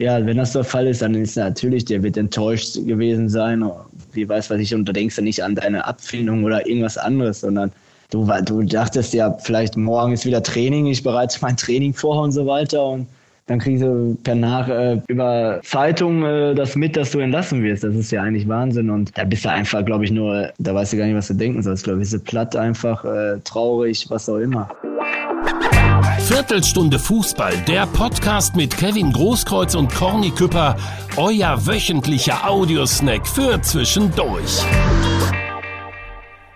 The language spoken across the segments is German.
ja, wenn das der Fall ist, dann ist natürlich, der wird enttäuscht gewesen sein. Wie weiß was ich, und da denkst du nicht an deine Abfindung oder irgendwas anderes, sondern du, du dachtest ja, vielleicht morgen ist wieder Training, ich bereite mein Training vor und so weiter und dann kriegst du per nach äh, über Zeitung äh, das mit, dass du entlassen wirst. Das ist ja eigentlich Wahnsinn. Und da bist du einfach, glaube ich, nur, da weißt du gar nicht, was du denken sollst. Glaube ich, bist du platt, einfach äh, traurig, was auch immer. Viertelstunde Fußball, der Podcast mit Kevin Großkreuz und Corny Küpper, euer wöchentlicher Audiosnack für zwischendurch.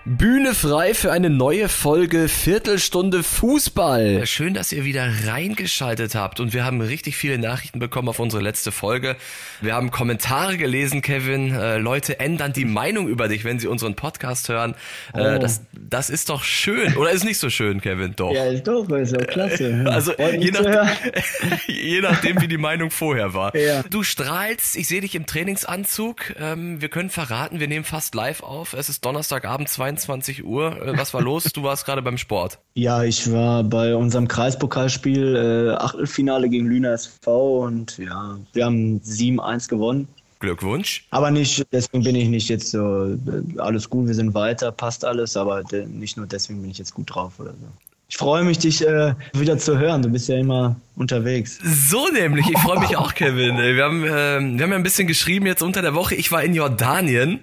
Bühne frei für eine neue Folge Viertelstunde Fußball. Schön, dass ihr wieder reingeschaltet habt und wir haben richtig viele Nachrichten bekommen auf unsere letzte Folge. Wir haben Kommentare gelesen, Kevin. Äh, Leute ändern die Meinung über dich, wenn sie unseren Podcast hören. Äh, oh. das, das ist doch schön. Oder ist nicht so schön, Kevin? Doch. Ja, ist doch, ist auch klasse. also je, nach, je, nachdem, wie die Meinung vorher war. Ja. Du strahlst, ich sehe dich im Trainingsanzug. Ähm, wir können verraten, wir nehmen fast live auf. Es ist Donnerstagabend, 22 22 Uhr. Äh, was war los? Du warst gerade beim Sport. Ja, ich war bei unserem Kreispokalspiel äh, Achtelfinale gegen Lüner SV und ja, wir haben 7-1 gewonnen. Glückwunsch. Aber nicht, deswegen bin ich nicht jetzt so, äh, alles gut, wir sind weiter, passt alles, aber nicht nur deswegen bin ich jetzt gut drauf oder so. Ich freue mich, dich äh, wieder zu hören. Du bist ja immer unterwegs. So nämlich. Ich freue mich auch, Kevin. Wir haben, äh, wir haben ja ein bisschen geschrieben jetzt unter der Woche. Ich war in Jordanien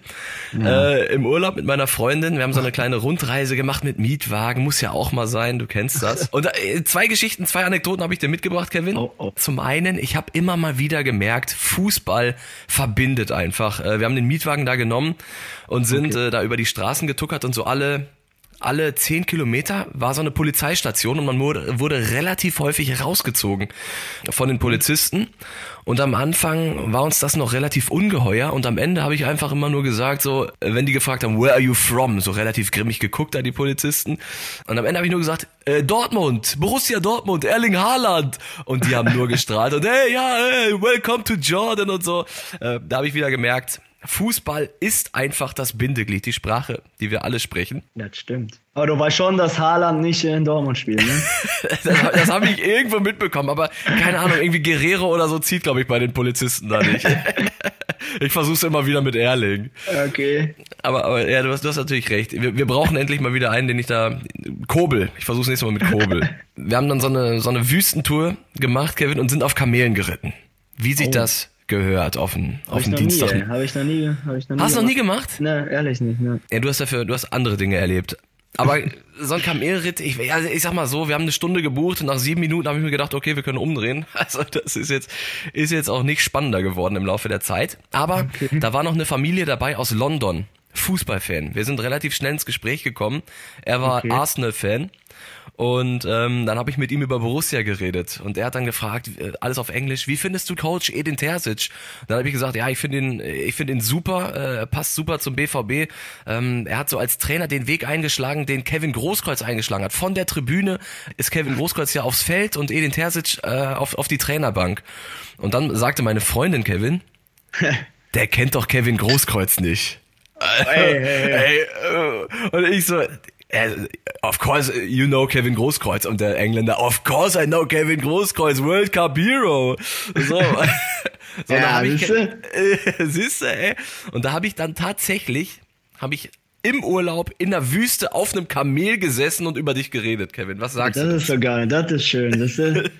ja. äh, im Urlaub mit meiner Freundin. Wir haben so eine kleine Rundreise gemacht mit Mietwagen. Muss ja auch mal sein. Du kennst das. Und äh, zwei Geschichten, zwei Anekdoten habe ich dir mitgebracht, Kevin. Oh, oh. Zum einen, ich habe immer mal wieder gemerkt, Fußball verbindet einfach. Äh, wir haben den Mietwagen da genommen und sind okay. äh, da über die Straßen getuckert und so alle alle zehn Kilometer war so eine Polizeistation und man wurde, wurde relativ häufig rausgezogen von den Polizisten. Und am Anfang war uns das noch relativ ungeheuer und am Ende habe ich einfach immer nur gesagt, so, wenn die gefragt haben, where are you from? So relativ grimmig geguckt da die Polizisten. Und am Ende habe ich nur gesagt, äh, Dortmund, Borussia Dortmund, Erling Haaland. Und die haben nur gestrahlt und hey, ja, hey, welcome to Jordan und so. Äh, da habe ich wieder gemerkt, Fußball ist einfach das Bindeglied, die Sprache, die wir alle sprechen. Das stimmt. Aber du weißt schon, dass Haaland nicht in Dortmund spielt, ne? das, das habe ich irgendwo mitbekommen, aber keine Ahnung, irgendwie Guerrero oder so zieht, glaube ich, bei den Polizisten da nicht. ich versuche es immer wieder mit Erling. Okay. Aber, aber ja, du hast, du hast natürlich recht. Wir, wir brauchen endlich mal wieder einen, den ich da. Kobel. Ich versuche es nächstes Mal mit Kobel. wir haben dann so eine, so eine Wüstentour gemacht, Kevin, und sind auf Kamelen geritten. Wie sieht oh. das gehört auf den, auf den Dienstag. Habe ich noch nie. Hab ich noch nie Hast du noch nie gemacht? Ne, ehrlich nicht. Ne. Ja, du hast dafür, du hast andere Dinge erlebt. Aber so ein Kamelritt, ich, also ich sag mal so, wir haben eine Stunde gebucht und nach sieben Minuten habe ich mir gedacht, okay, wir können umdrehen. Also das ist jetzt, ist jetzt auch nicht spannender geworden im Laufe der Zeit. Aber okay. da war noch eine Familie dabei aus London. Fußballfan. Wir sind relativ schnell ins Gespräch gekommen. Er war okay. Arsenal-Fan und ähm, dann habe ich mit ihm über Borussia geredet und er hat dann gefragt, äh, alles auf Englisch, wie findest du Coach Edin Terzic? Dann habe ich gesagt, ja, ich finde ihn, ich finde ihn super, äh, passt super zum BVB. Ähm, er hat so als Trainer den Weg eingeschlagen, den Kevin Großkreuz eingeschlagen hat. Von der Tribüne ist Kevin Großkreuz ja aufs Feld und Edin Terzic äh, auf, auf die Trainerbank. Und dann sagte meine Freundin Kevin, der kennt doch Kevin Großkreuz nicht. Hey, hey, hey. Äh, und ich so, of course, you know Kevin Großkreuz und der Engländer, of course I know Kevin Großkreuz, World Cup Hero. So, so ja, habe ich, äh, siehste, ey. Und da habe ich dann tatsächlich, habe ich im Urlaub in der Wüste auf einem Kamel gesessen und über dich geredet, Kevin. Was sagst das du? Das ist so geil, das ist schön. Das ist,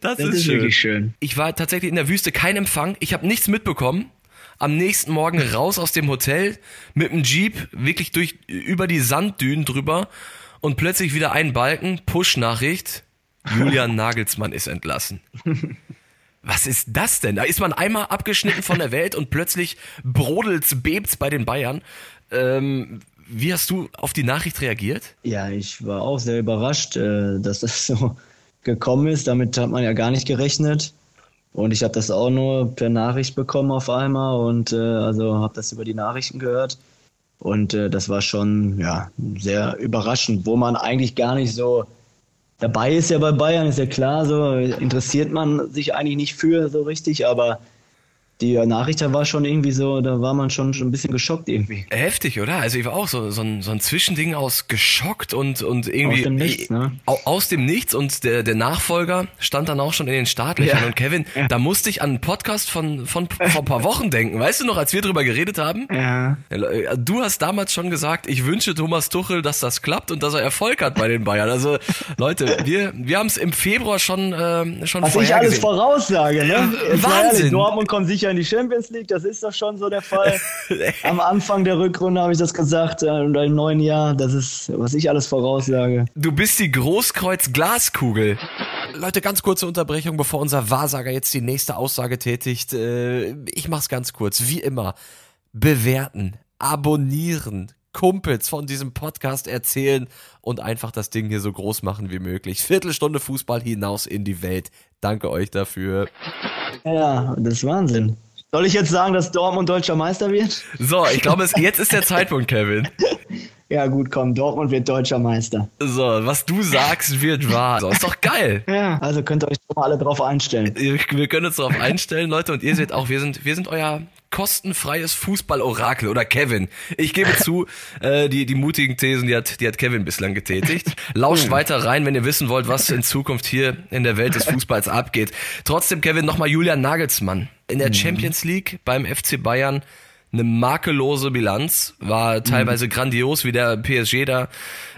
das, das ist, ist schön. wirklich schön. Ich war tatsächlich in der Wüste, kein Empfang, ich habe nichts mitbekommen am nächsten Morgen raus aus dem Hotel mit dem Jeep, wirklich durch, über die Sanddünen drüber und plötzlich wieder ein Balken, Push-Nachricht, Julian Nagelsmann ist entlassen. Was ist das denn? Da ist man einmal abgeschnitten von der Welt und plötzlich brodelt's, bebt's bei den Bayern. Ähm, wie hast du auf die Nachricht reagiert? Ja, ich war auch sehr überrascht, äh, dass das so gekommen ist. Damit hat man ja gar nicht gerechnet. Und ich habe das auch nur per Nachricht bekommen auf einmal und äh, also habe das über die Nachrichten gehört. Und äh, das war schon ja, sehr überraschend, wo man eigentlich gar nicht so dabei ist ja bei Bayern, ist ja klar, so interessiert man sich eigentlich nicht für so richtig, aber die Nachricht da war schon irgendwie so, da war man schon, schon ein bisschen geschockt irgendwie. Heftig, oder? Also ich war auch so, so, ein, so ein Zwischending aus geschockt und, und irgendwie Aus dem Nichts, ne? au- aus dem Nichts und der, der Nachfolger stand dann auch schon in den Startlöchern. Ja. Und Kevin, da musste ich an einen Podcast von, von vor ein paar Wochen denken. Weißt du noch, als wir drüber geredet haben? Ja. Du hast damals schon gesagt, ich wünsche Thomas Tuchel, dass das klappt und dass er Erfolg hat bei den Bayern. Also Leute, wir, wir haben es im Februar schon, ähm, schon Was ich alles voraussage, ne? Wahnsinn. ehrlich, Dortmund kommt sicher in die Champions League, das ist doch schon so der Fall. Am Anfang der Rückrunde habe ich das gesagt, äh, und im neuen Jahr, das ist, was ich alles voraussage. Du bist die Großkreuz-Glaskugel. Leute, ganz kurze Unterbrechung, bevor unser Wahrsager jetzt die nächste Aussage tätigt. Äh, Ich mach's ganz kurz. Wie immer, bewerten, abonnieren, Kumpels von diesem Podcast erzählen und einfach das Ding hier so groß machen wie möglich. Viertelstunde Fußball hinaus in die Welt. Danke euch dafür. Ja, das ist Wahnsinn. Soll ich jetzt sagen, dass Dortmund deutscher Meister wird? So, ich glaube, es, jetzt ist der Zeitpunkt, Kevin. Ja, gut, komm, Dortmund wird deutscher Meister. So, was du sagst, wird wahr. So, ist doch geil. Ja. Also könnt ihr euch schon mal alle drauf einstellen. Wir können uns darauf einstellen, Leute, und ihr seht auch, wir sind, wir sind euer kostenfreies Fußballorakel oder Kevin. Ich gebe zu, äh, die, die mutigen Thesen, die hat, die hat Kevin bislang getätigt. Lauscht weiter rein, wenn ihr wissen wollt, was in Zukunft hier in der Welt des Fußballs abgeht. Trotzdem, Kevin, nochmal Julian Nagelsmann. In der Champions League beim FC Bayern eine makellose Bilanz, war teilweise grandios, wie der PSG da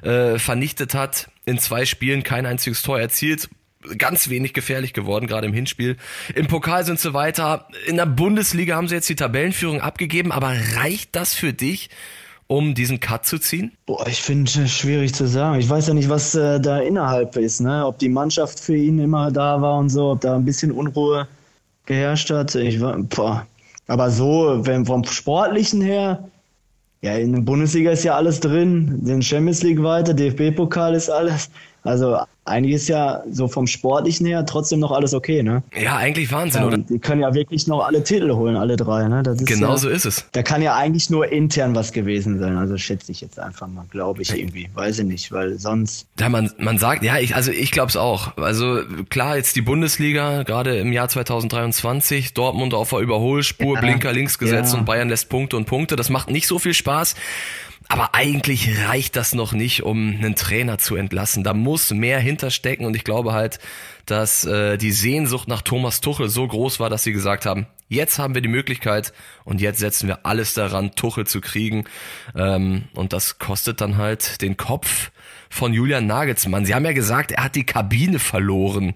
äh, vernichtet hat. In zwei Spielen kein einziges Tor erzielt, ganz wenig gefährlich geworden, gerade im Hinspiel. Im Pokal sind sie weiter. In der Bundesliga haben sie jetzt die Tabellenführung abgegeben, aber reicht das für dich, um diesen Cut zu ziehen? Boah, ich finde es schwierig zu sagen. Ich weiß ja nicht, was äh, da innerhalb ist, ne? Ob die Mannschaft für ihn immer da war und so, ob da ein bisschen Unruhe geherrscht hat. Ich boah. Aber so, wenn vom Sportlichen her, ja, in der Bundesliga ist ja alles drin, den Champions League weiter, DFB-Pokal ist alles. Also eigentlich ist ja so vom Sportlichen her trotzdem noch alles okay, ne? Ja, eigentlich Wahnsinn, oder? Die können ja wirklich noch alle Titel holen, alle drei, ne? Das ist Genau ja, so ist es. da kann ja eigentlich nur intern was gewesen sein. Also schätze ich jetzt einfach mal, glaube ich irgendwie. Weiß ich nicht, weil sonst. Ja, man, man sagt, ja, ich, also ich glaube es auch. Also klar, jetzt die Bundesliga, gerade im Jahr 2023, Dortmund auf der Überholspur, Ja. Blinker links gesetzt Ja. und Bayern lässt Punkte und Punkte. Das macht nicht so viel Spaß. Aber eigentlich reicht das noch nicht, um einen Trainer zu entlassen. Da muss mehr hinterstecken und ich glaube halt, dass äh, die Sehnsucht nach Thomas Tuchel so groß war, dass sie gesagt haben, jetzt haben wir die Möglichkeit und jetzt setzen wir alles daran, Tuchel zu kriegen. Ähm, und das kostet dann halt den Kopf von Julian Nagelsmann. Sie haben ja gesagt, er hat die Kabine verloren.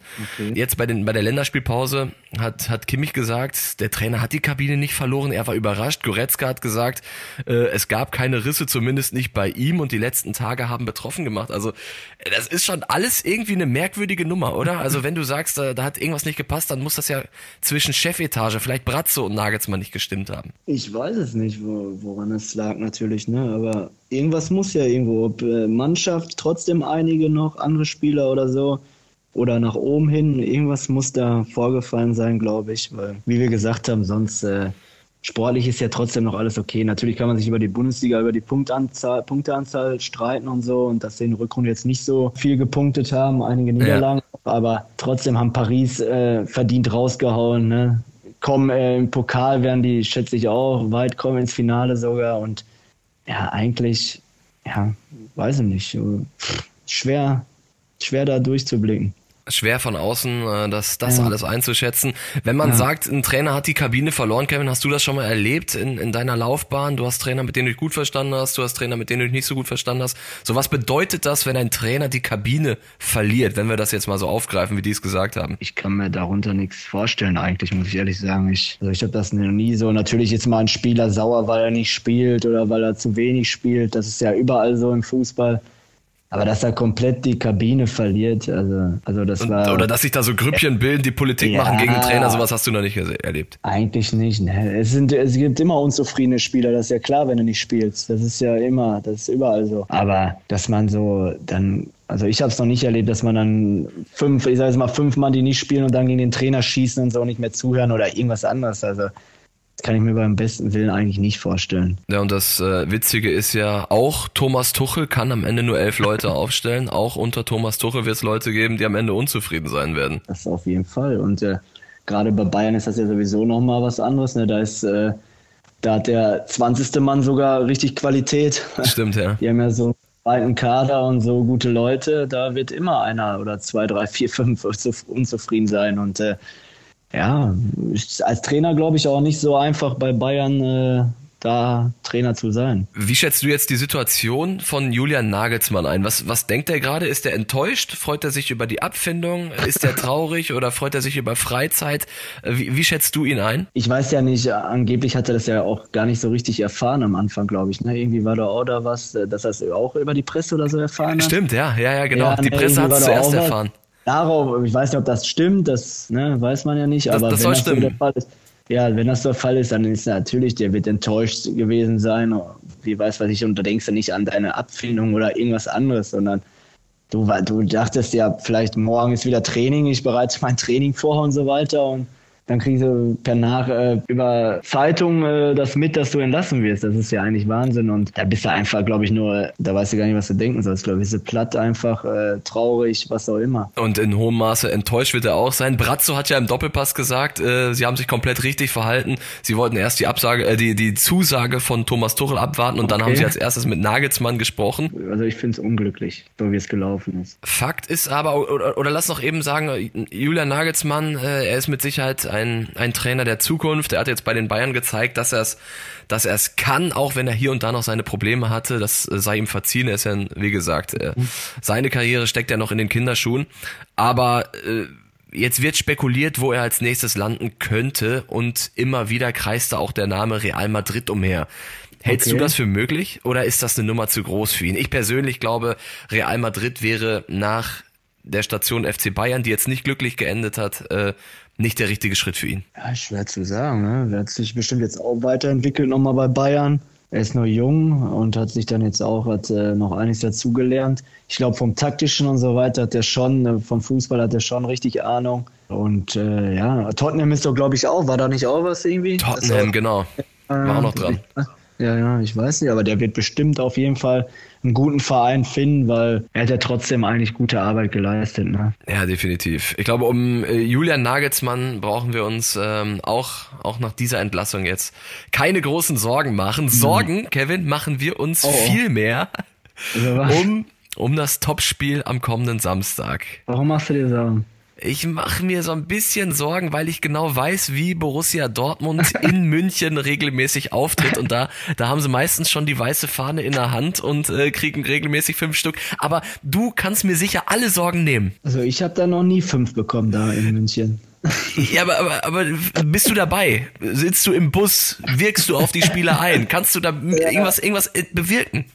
Jetzt bei, den, bei der Länderspielpause hat, hat Kimmich gesagt, der Trainer hat die Kabine nicht verloren. Er war überrascht. Goretzka hat gesagt, äh, es gab keine Risse, zumindest nicht bei ihm und die letzten Tage haben betroffen gemacht. Also äh, das ist schon alles irgendwie eine merkwürdige Nummer, oder? Also wenn du sagst, da, da hat irgendwas nicht gepasst, dann muss das ja zwischen Chefetage, vielleicht Bratzo und Nagelsmann nicht gestimmt haben. Ich weiß es nicht, wo, woran es lag natürlich, ne? Aber irgendwas muss ja irgendwo. Ob äh, Mannschaft, trotzdem einige noch, andere Spieler oder so. Oder nach oben hin, irgendwas muss da vorgefallen sein, glaube ich. Weil, wie wir gesagt haben, sonst äh, sportlich ist ja trotzdem noch alles okay. Natürlich kann man sich über die Bundesliga, über die Punktanzahl, Punkteanzahl streiten und so und dass sie in der Rückrunde jetzt nicht so viel gepunktet haben, einige Niederlagen. Aber trotzdem haben Paris äh, verdient rausgehauen. Ne? Kommen äh, im Pokal werden die, schätze ich auch, weit kommen ins Finale sogar. Und ja, eigentlich, ja, weiß ich nicht. Schwer, schwer da durchzublicken. Schwer von außen äh, das, das alles einzuschätzen. Wenn man sagt, ein Trainer hat die Kabine verloren, Kevin, hast du das schon mal erlebt in, in deiner Laufbahn? Du hast Trainer, mit denen du dich gut verstanden hast, du hast Trainer, mit denen du dich nicht so gut verstanden hast. So was bedeutet das, wenn ein Trainer die Kabine verliert, wenn wir das jetzt mal so aufgreifen, wie die es gesagt haben? Ich kann mir darunter nichts vorstellen, eigentlich, muss ich ehrlich sagen. Ich, also ich habe das noch nie so. Natürlich ist mal ein Spieler sauer, weil er nicht spielt oder weil er zu wenig spielt. Das ist ja überall so im Fußball. Aber dass er komplett die Kabine verliert, also, also das Und, war oder dass sich da so Grüppchen bilden, die Politik Ja. machen gegen den Trainer, sowas hast du noch nicht erlebt. eigentlich nicht. Ne? Es, sind, es gibt immer unzufriedene Spieler, das ist ja klar, wenn du nicht spielst. Das ist ja immer, das ist überall so. Aber dass man so dann, also ich habe es noch nicht erlebt, dass man dann fünf, ich sage jetzt mal fünf Mann, die nicht spielen und dann gegen den Trainer schießen und so nicht mehr zuhören oder irgendwas anderes. Also das kann ich mir beim besten Willen eigentlich nicht vorstellen. Ja, und das äh, Witzige ist ja, auch Thomas Tuchel kann am Ende nur elf Leute aufstellen. Auch unter Thomas Tuchel wird es Leute geben, die am Ende unzufrieden sein werden. Das auf jeden Fall. Und äh, gerade bei Bayern ist das ja sowieso nochmal was anderes. Ne? Da ist, äh, da hat der 20. Mann sogar richtig Qualität. Stimmt, ja. Die haben ja so einen breiten Kader und so gute Leute. Da wird immer einer oder zwei, drei, vier, fünf unzufrieden sein. Und äh, ja, als Trainer glaube ich auch nicht so einfach bei Bayern äh, da Trainer zu sein. Wie schätzt du jetzt die Situation von Julian Nagelsmann ein? Was, was denkt er gerade? Ist er enttäuscht? Freut er sich über die Abfindung? Ist er traurig oder freut er sich über Freizeit? Wie, wie schätzt du ihn ein? Ich weiß ja nicht, angeblich hat er das ja auch gar nicht so richtig erfahren am Anfang, glaube ich. Ne? Irgendwie war da auch da was, dass er es auch über die Presse oder so erfahren hat. Stimmt, ja, ja, ja, genau. Ja, die ne, Presse hat es zuerst erfahren. Darauf, ich weiß nicht, ob das stimmt, das ne, weiß man ja nicht, das, aber das wenn das so der Fall ist, ja, wenn das der Fall ist, dann ist natürlich, der wird enttäuscht gewesen sein. Wie weiß was ich, und da denkst du nicht an deine Abfindung oder irgendwas anderes, sondern du, du dachtest ja, vielleicht morgen ist wieder Training, ich bereite mein Training vor und so weiter und dann kriegst du per nach äh, über Zeitung äh, das mit, dass du entlassen wirst. Das ist ja eigentlich Wahnsinn. Und da bist du einfach, glaube ich, nur, da weißt du gar nicht, was du denken sollst. Glaube ich, bist du platt einfach, äh, traurig, was auch immer. Und in hohem Maße enttäuscht wird er auch sein. Brazzo hat ja im Doppelpass gesagt, äh, sie haben sich komplett richtig verhalten. Sie wollten erst die Absage, äh, die, die Zusage von Thomas Tuchel abwarten und okay. dann haben sie als erstes mit Nagelsmann gesprochen. Also ich finde es unglücklich, so wie es gelaufen ist. Fakt ist aber, oder, oder lass noch eben sagen, Julian Nagelsmann, äh, er ist mit Sicherheit ein, ein Trainer der Zukunft. Er hat jetzt bei den Bayern gezeigt, dass er es dass er es kann, auch wenn er hier und da noch seine Probleme hatte. Das äh, sei ihm verziehen. Er ist ja, wie gesagt, äh, seine Karriere steckt ja noch in den Kinderschuhen. Aber äh, jetzt wird spekuliert, wo er als nächstes landen könnte und immer wieder kreist da auch der Name Real Madrid umher. Hältst okay. du das für möglich oder ist das eine Nummer zu groß für ihn? Ich persönlich glaube, Real Madrid wäre nach der Station FC Bayern, die jetzt nicht glücklich geendet hat, äh, nicht der richtige Schritt für ihn. Ja, schwer zu sagen. Ne? Er hat sich bestimmt jetzt auch weiterentwickelt nochmal bei Bayern. Er ist nur jung und hat sich dann jetzt auch hat, äh, noch einiges dazugelernt. Ich glaube, vom Taktischen und so weiter hat er schon, äh, vom Fußball hat er schon richtig Ahnung. Und äh, ja, Tottenham ist doch, glaube ich, auch. War da nicht auch was irgendwie? Tottenham, genau. War auch noch dran. Ja, ja, ich weiß nicht, aber der wird bestimmt auf jeden Fall einen guten Verein finden, weil er hat ja trotzdem eigentlich gute Arbeit geleistet. Ne? Ja, definitiv. Ich glaube, um äh, Julian Nagelsmann brauchen wir uns ähm, auch, auch nach dieser Entlassung jetzt keine großen Sorgen machen. Sorgen, mhm. Kevin, machen wir uns oh, oh. viel mehr um, um das Topspiel am kommenden Samstag. Warum machst du dir Sorgen? Ich mache mir so ein bisschen Sorgen, weil ich genau weiß, wie Borussia Dortmund in München regelmäßig auftritt. Und da, da haben sie meistens schon die weiße Fahne in der Hand und äh, kriegen regelmäßig fünf Stück. Aber du kannst mir sicher alle Sorgen nehmen. Also ich habe da noch nie fünf bekommen da in München. Ja, aber, aber, aber bist du dabei? Sitzt du im Bus? Wirkst du auf die Spieler ein? Kannst du da ja. irgendwas, irgendwas äh, bewirken?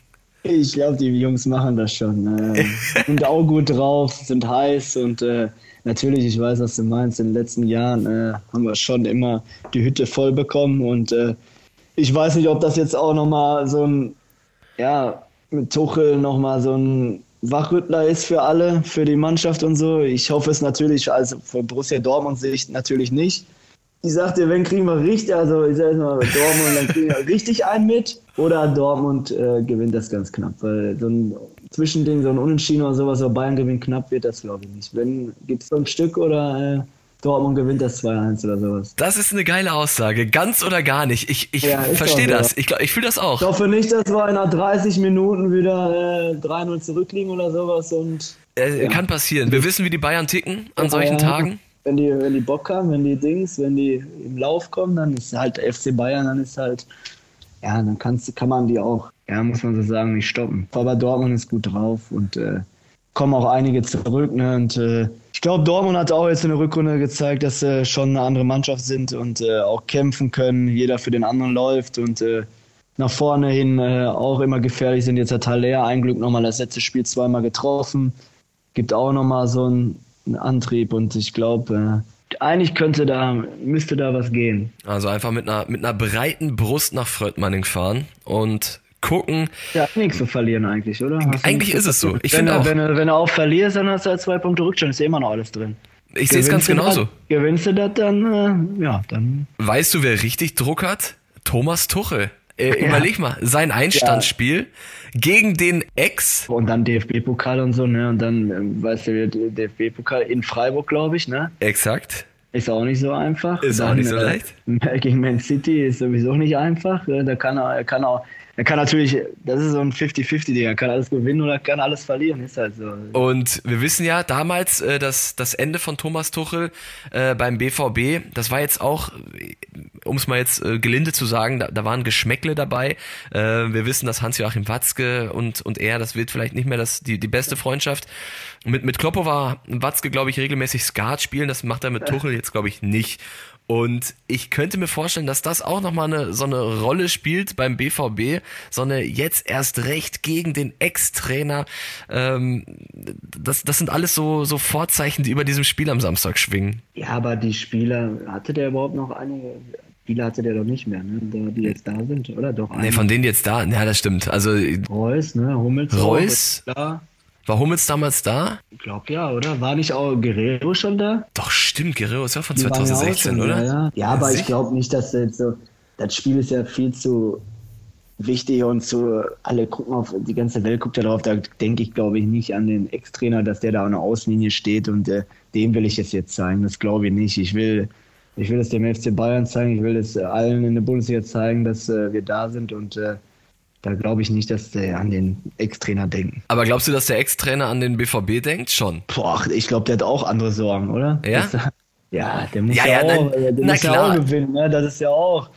Ich glaube, die Jungs machen das schon. Äh, sind auch gut drauf, sind heiß und äh, natürlich, ich weiß, was du meinst, in den letzten Jahren äh, haben wir schon immer die Hütte voll bekommen und äh, ich weiß nicht, ob das jetzt auch nochmal so ein, ja, mit Tuchel nochmal so ein Wachrüttler ist für alle, für die Mannschaft und so. Ich hoffe es natürlich, also für Borussia Dortmund Sicht natürlich nicht. Ich sagte, wenn kriegen wir richtig, also ich sag mal Dortmund, dann kriegen wir richtig einen mit oder Dortmund äh, gewinnt das ganz knapp, weil so ein Zwischending, so ein Unentschieden oder sowas, aber Bayern gewinnt knapp, wird das glaube ich nicht. Wenn, gibt es so ein Stück oder äh, Dortmund gewinnt das 2-1 oder sowas. Das ist eine geile Aussage. Ganz oder gar nicht. Ich, ich ja, verstehe das. Ich, ich fühle das auch. Ich hoffe nicht, dass wir in 30 Minuten wieder äh, 3-0 zurückliegen oder sowas. Und, äh, ja. Kann passieren. Wir wissen, wie die Bayern ticken an solchen Tagen. Wenn die, wenn die Bock haben, wenn die Dings, wenn die im Lauf kommen, dann ist halt FC Bayern, dann ist halt, ja, dann kannst, kann man die auch ja, muss man so sagen, nicht stoppen. Aber Dortmund ist gut drauf und äh, kommen auch einige zurück. Ne? Und äh, ich glaube, Dortmund hat auch jetzt in der Rückrunde gezeigt, dass sie schon eine andere Mannschaft sind und äh, auch kämpfen können. Jeder für den anderen läuft und äh, nach vorne hin äh, auch immer gefährlich sind. Jetzt hat Haller ein Glück nochmal das letzte Spiel zweimal getroffen. Gibt auch nochmal so einen, einen Antrieb und ich glaube, äh, eigentlich könnte da, müsste da was gehen. Also einfach mit einer, mit einer breiten Brust nach Fröttmanning fahren und gucken. Ja, nichts zu verlieren eigentlich, oder? Hast eigentlich ist es so. Ich finde auch. Wenn, wenn du auch verlierst, dann hast du halt zwei Punkte Rückstand, ist ja immer noch alles drin. Ich sehe es ganz genauso. Das, gewinnst du das, dann, äh, ja, dann. Weißt du, wer richtig Druck hat? Thomas Tuchel. Äh, ja. Überleg mal, sein Einstandsspiel ja. gegen den Ex. Und dann DFB-Pokal und so, ne? Und dann, äh, weißt du, DFB-Pokal in Freiburg, glaube ich, ne? Exakt. Ist auch nicht so einfach. Ist auch Dann, nicht so äh, leicht. Gegen Man City ist sowieso nicht einfach. Äh, Da kann er, er kann auch, er kann natürlich, das ist so ein 50-50-Ding, er kann alles gewinnen oder kann alles verlieren. Ist halt so. Und wir wissen ja damals, äh, dass das Ende von Thomas Tuchel äh, beim BVB, das war jetzt auch, um es mal jetzt äh, gelinde zu sagen, da, da waren Geschmäckle dabei. Äh, wir wissen, dass Hans-Joachim Watzke und, und er, das wird vielleicht nicht mehr das, die, die beste Freundschaft. Mit, mit Kloppo war Watzke, glaube ich, regelmäßig Skat spielen, das macht er mit Tuchel jetzt, glaube ich, nicht. Und ich könnte mir vorstellen, dass das auch nochmal eine, so eine Rolle spielt beim BVB, so eine jetzt erst recht gegen den Ex-Trainer. Ähm, das, das sind alles so, so Vorzeichen, die über diesem Spiel am Samstag schwingen. Ja, aber die Spieler, hatte der überhaupt noch einige? Spieler hatte der doch nicht mehr, ne? Da- Die jetzt da sind, oder? Doch. Einige. von denen jetzt da, ja, das stimmt. Also Reus, ne? Hummels. Reus? Da. war Hummels damals da? Ich glaube ja, oder? War nicht auch Guerrero schon da? Doch, stimmt, Guerrero ist ja von Die waren ja auch 2016, schon, oder? Ja, ja. ja aber ich glaube nicht, dass jetzt so. Das Spiel ist ja viel zu wichtig und zu. Alle gucken auf. Die ganze Welt guckt ja drauf. Da denke ich, glaube ich, nicht an den Ex-Trainer, dass der da an der Außenlinie steht und äh, dem will ich es jetzt zeigen. Das glaube ich nicht. Ich will. Ich will es dem FC Bayern zeigen, ich will es äh, allen in der Bundesliga zeigen, dass äh, wir da sind und äh, da glaube ich nicht, dass die an den Ex-Trainer denken. Aber glaubst du, dass der Ex-Trainer an den BVB denkt? Schon. Boah, ich glaube, der hat auch andere Sorgen, oder? Ja? Das, ja, der muss Ja, ja, ja, auch, na- der muss ja auch gewinnen, ne? Das ist ja auch.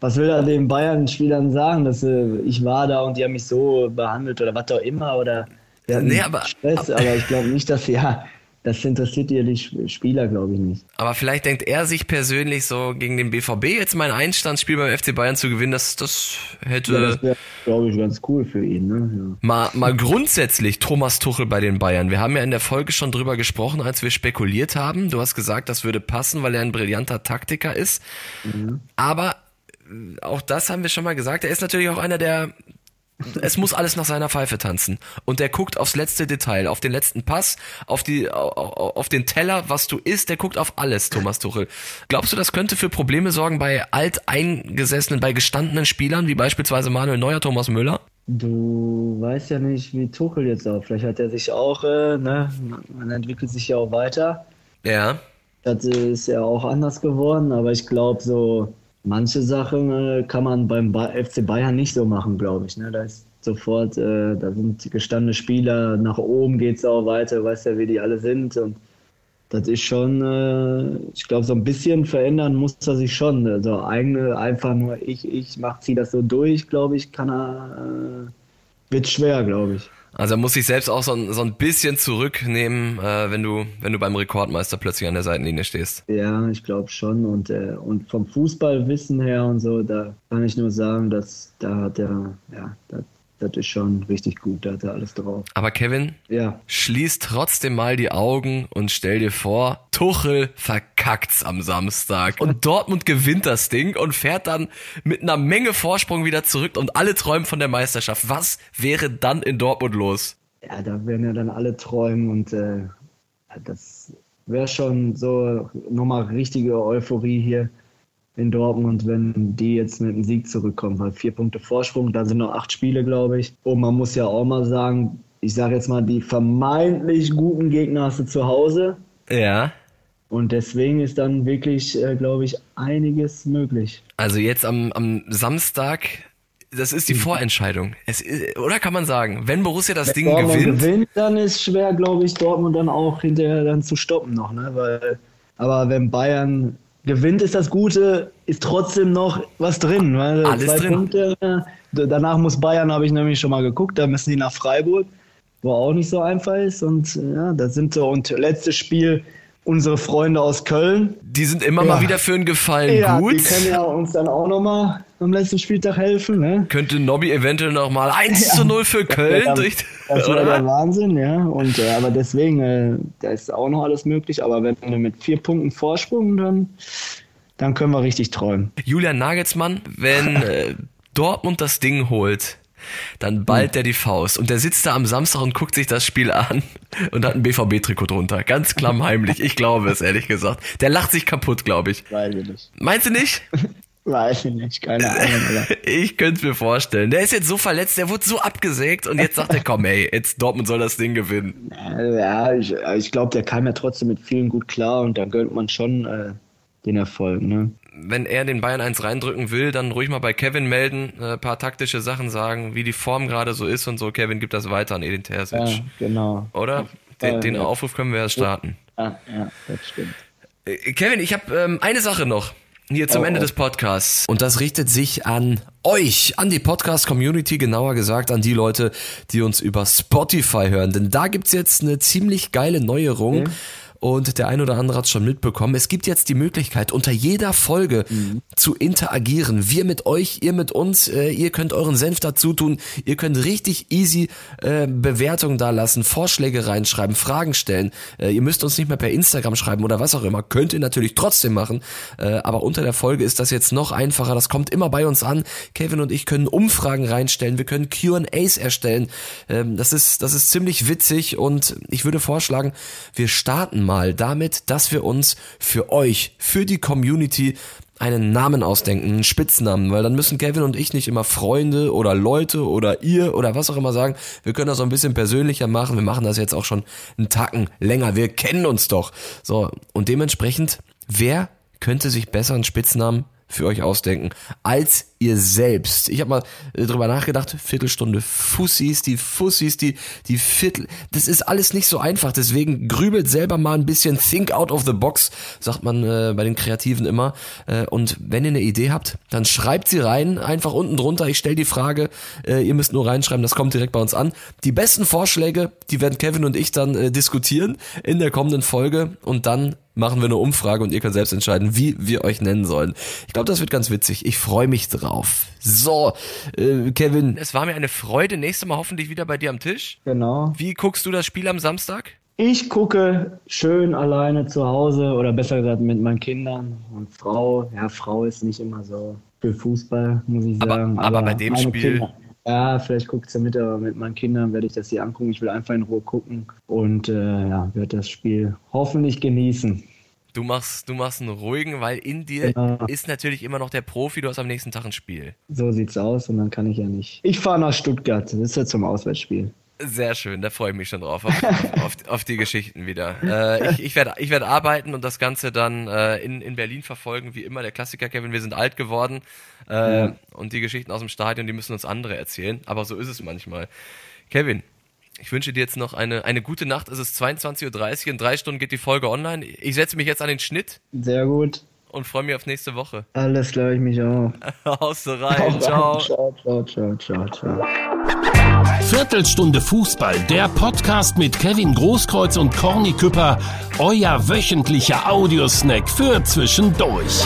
Was will er den Bayern-Spielern sagen, dass äh, ich war da und die haben mich so behandelt oder was auch immer oder Nee, aber- Stress, aber ich glaube nicht, dass ja, das interessiert ja die Sp- Spieler, glaube ich nicht. Aber vielleicht denkt er sich persönlich so gegen den BVB jetzt mein Einstandsspiel beim FC Bayern zu gewinnen, das, das hätte Ja, das wäre, glaube ich, ganz cool für ihn, ne? mal, mal grundsätzlich Thomas Tuchel bei den Bayern. Wir haben ja in der Folge schon drüber gesprochen, als wir spekuliert haben. Du hast gesagt, das würde passen, weil er ein brillanter Taktiker ist. Aber äh, auch das haben wir schon mal gesagt. Er ist natürlich auch einer, der es muss alles nach seiner Pfeife tanzen. Und der guckt aufs letzte Detail, auf den letzten Pass, auf die, au- au- auf den Teller, was du isst, der guckt auf alles, Thomas Tuchel. Glaubst du, das könnte für Probleme sorgen bei alteingesessenen, bei gestandenen Spielern, wie beispielsweise Manuel Neuer, Thomas Müller? Du weißt ja nicht, wie Tuchel jetzt auch. Vielleicht hat er sich auch, äh, ne? Man entwickelt sich ja auch weiter. Ja. Das ist ja auch anders geworden, aber ich glaube, so manche Sachen äh, kann man beim ba FC Bayern nicht so machen, glaube ich. Ne? Da ist sofort, äh, da sind gestandene Spieler, nach oben geht es auch weiter, weißt ja, wie die alle sind. Und das ist schon, äh, ich glaube, so ein bisschen verändern muss er sich schon. Also eigene, einfach nur ich, ich mach, zieh das so durch, glaube ich, kann er, äh, wird schwer, glaube ich. Also er muss sich selbst auch so ein, so ein bisschen zurücknehmen, äh, wenn du, wenn du beim Rekordmeister plötzlich an der Seitenlinie stehst. Ja, ich glaube schon. Und, äh, und vom Fußballwissen her und so, da kann ich nur sagen, dass da hat er, ja, das, das ist schon richtig gut, da hat er alles drauf. Aber Kevin, Ja, schließ trotzdem mal die Augen und stell dir vor, Tuchel verkackt's am Samstag und Dortmund gewinnt das Ding und fährt dann mit einer Menge Vorsprung wieder zurück und alle träumen von der Meisterschaft. Was wäre dann in Dortmund los? ja, da werden ja dann alle träumen und äh, das wäre schon so nochmal richtige Euphorie hier in Dortmund, wenn die jetzt mit dem Sieg zurückkommen, weil vier Punkte Vorsprung, da sind noch acht Spiele, glaube ich. Und man muss ja auch mal sagen, ich sage jetzt mal, die vermeintlich guten Gegner hast du zu Hause. Ja. Und deswegen ist dann wirklich, äh, glaube ich, einiges möglich. Also jetzt am, am Samstag, das ist die Vorentscheidung. Es ist, oder kann man sagen, wenn Borussia das Ding Dortmund gewinnt, gewinnt, dann ist schwer, glaube ich, Dortmund dann auch hinterher dann zu stoppen noch, ne? Weil, aber wenn Bayern gewinnt, ist das Gute, ist trotzdem noch was drin. Weil Alles zwei drin. Punkte. äh, Danach muss Bayern, habe ich nämlich schon mal geguckt, da müssen die nach Freiburg, wo auch nicht so einfach ist. Und ja, das sind so. Und letztes Spiel unsere Freunde aus Köln. die sind immer Ja. mal wieder für einen Gefallen Ja, gut. die können ja uns dann auch nochmal am letzten Spieltag helfen, ne? Könnte Nobby eventuell noch mal 1 zu 0 für Köln Ja, durch, Das wäre der? Wahnsinn, ja. Und äh, aber deswegen, äh, da ist auch noch alles möglich. Aber wenn wir mit vier Punkten Vorsprung, dann, dann können wir richtig träumen. Julian Nagelsmann, wenn äh, Dortmund das Ding holt, dann ballt der die Faust und der sitzt da am Samstag und guckt sich das Spiel an und hat ein BVB-Trikot drunter. Ganz klammheimlich. Ich glaube es, ehrlich gesagt. Der lacht sich kaputt, glaube ich. Weiß ich nicht. Meinst du nicht? Weiß ich nicht, keine Ahnung. Aber Ich könnte es mir vorstellen. Der ist jetzt so verletzt, der wurde so abgesägt und jetzt sagt er, komm ey, jetzt Dortmund soll das Ding gewinnen. äh, ja, ich, ich glaube, der kam ja trotzdem mit vielen gut klar und da gönnt man schon äh, den Erfolg. Ne? Wenn er den Bayern eins reindrücken will, dann ruhig mal bei Kevin melden, äh, paar taktische Sachen sagen, wie die Form gerade so ist und so. Kevin gibt das weiter an Edin Terzic. Ja, genau. Oder? Den, den. Aufruf können wir ja starten. Ja, ja, das stimmt. Äh, Kevin, ich habe ähm, eine Sache noch. Hier zum Oh, Ende oh. des Podcasts. Und das richtet sich an euch, an die Podcast-Community, genauer gesagt an die Leute, die uns über Spotify hören. Denn da gibt's jetzt eine ziemlich geile Neuerung. Und der ein oder andere hat schon mitbekommen. Es gibt jetzt die Möglichkeit, unter jeder Folge zu interagieren. Wir mit euch, ihr mit uns. Äh, ihr könnt euren Senf dazu tun. Ihr könnt richtig easy äh, Bewertungen da lassen, Vorschläge reinschreiben, Fragen stellen. Äh, ihr müsst uns nicht mehr per Instagram schreiben oder was auch immer. Könnt ihr natürlich trotzdem machen. Äh, aber unter der Folge ist das jetzt noch einfacher. Das kommt immer bei uns an. Kevin und ich können Umfragen reinstellen. Wir können Q&As erstellen. Ähm, das ist, das ist ziemlich witzig und ich würde vorschlagen, wir starten mal damit, dass wir uns für euch, für die Community einen Namen ausdenken, einen Spitznamen, weil dann müssen Kevin und ich nicht immer Freunde oder Leute oder ihr oder was auch immer sagen. Wir können das so ein bisschen persönlicher machen. Wir machen das jetzt auch schon einen Tacken länger. Wir kennen uns doch. So, und dementsprechend, wer könnte sich besser einen Spitznamen für euch ausdenken als ihr selbst. Ich habe mal äh, drüber nachgedacht, Viertelstunde Fussis, die Fussis, die die Viertel, das ist alles nicht so einfach, deswegen grübelt selber mal ein bisschen think out of the box, sagt man äh, bei den Kreativen immer äh, und wenn ihr eine Idee habt, dann schreibt sie rein, einfach unten drunter, ich stelle die Frage, äh, ihr müsst nur reinschreiben, das kommt direkt bei uns an. Die besten Vorschläge, die werden Kevin und ich dann äh, diskutieren in der kommenden Folge und dann machen wir eine Umfrage und ihr könnt selbst entscheiden, wie wir euch nennen sollen. Ich glaube, das wird ganz witzig. Ich freue mich drauf. So, äh, Kevin. Es war mir eine Freude. Nächstes Mal hoffentlich wieder bei dir am Tisch. Genau. Wie guckst du das Spiel am Samstag? Ich gucke schön alleine zu Hause oder besser gesagt mit meinen Kindern und Frau. Ja, Frau ist nicht immer so für Fußball, muss ich Aber- sagen. aber bei dem Spiel- Kinder, ja, vielleicht guckt sie mit, aber mit meinen Kindern werde ich das hier angucken. Ich will einfach in Ruhe gucken und äh, ja, werde das Spiel hoffentlich genießen. Du machst, du machst einen ruhigen, weil in dir Genau. ist natürlich immer noch der Profi. Du hast am nächsten Tag ein Spiel. So sieht's aus und dann kann ich ja nicht. Ich fahre nach Stuttgart. Das ist ja zum Auswärtsspiel. Sehr schön, da freue ich mich schon drauf, auf, auf, auf, auf die Geschichten wieder. Äh, ich ich werde ich werd arbeiten und das Ganze dann äh, in, in Berlin verfolgen, wie immer der Klassiker, Kevin, wir sind alt geworden äh, Ja. und die Geschichten aus dem Stadion, die müssen uns andere erzählen, aber so ist es manchmal. Kevin, ich wünsche dir jetzt noch eine, eine gute Nacht, es ist 22.30 Uhr, in drei Stunden geht die Folge online. Ich setze mich jetzt an den Schnitt Sehr gut. und freue mich auf nächste Woche. Alles klar, ich mich auch. Haust rein, ciao. Ciao, ciao, ciao, ciao, ciao. Viertelstunde Fußball, der Podcast mit Kevin Großkreuz und Corny Küpper, euer wöchentlicher Audiosnack für zwischendurch.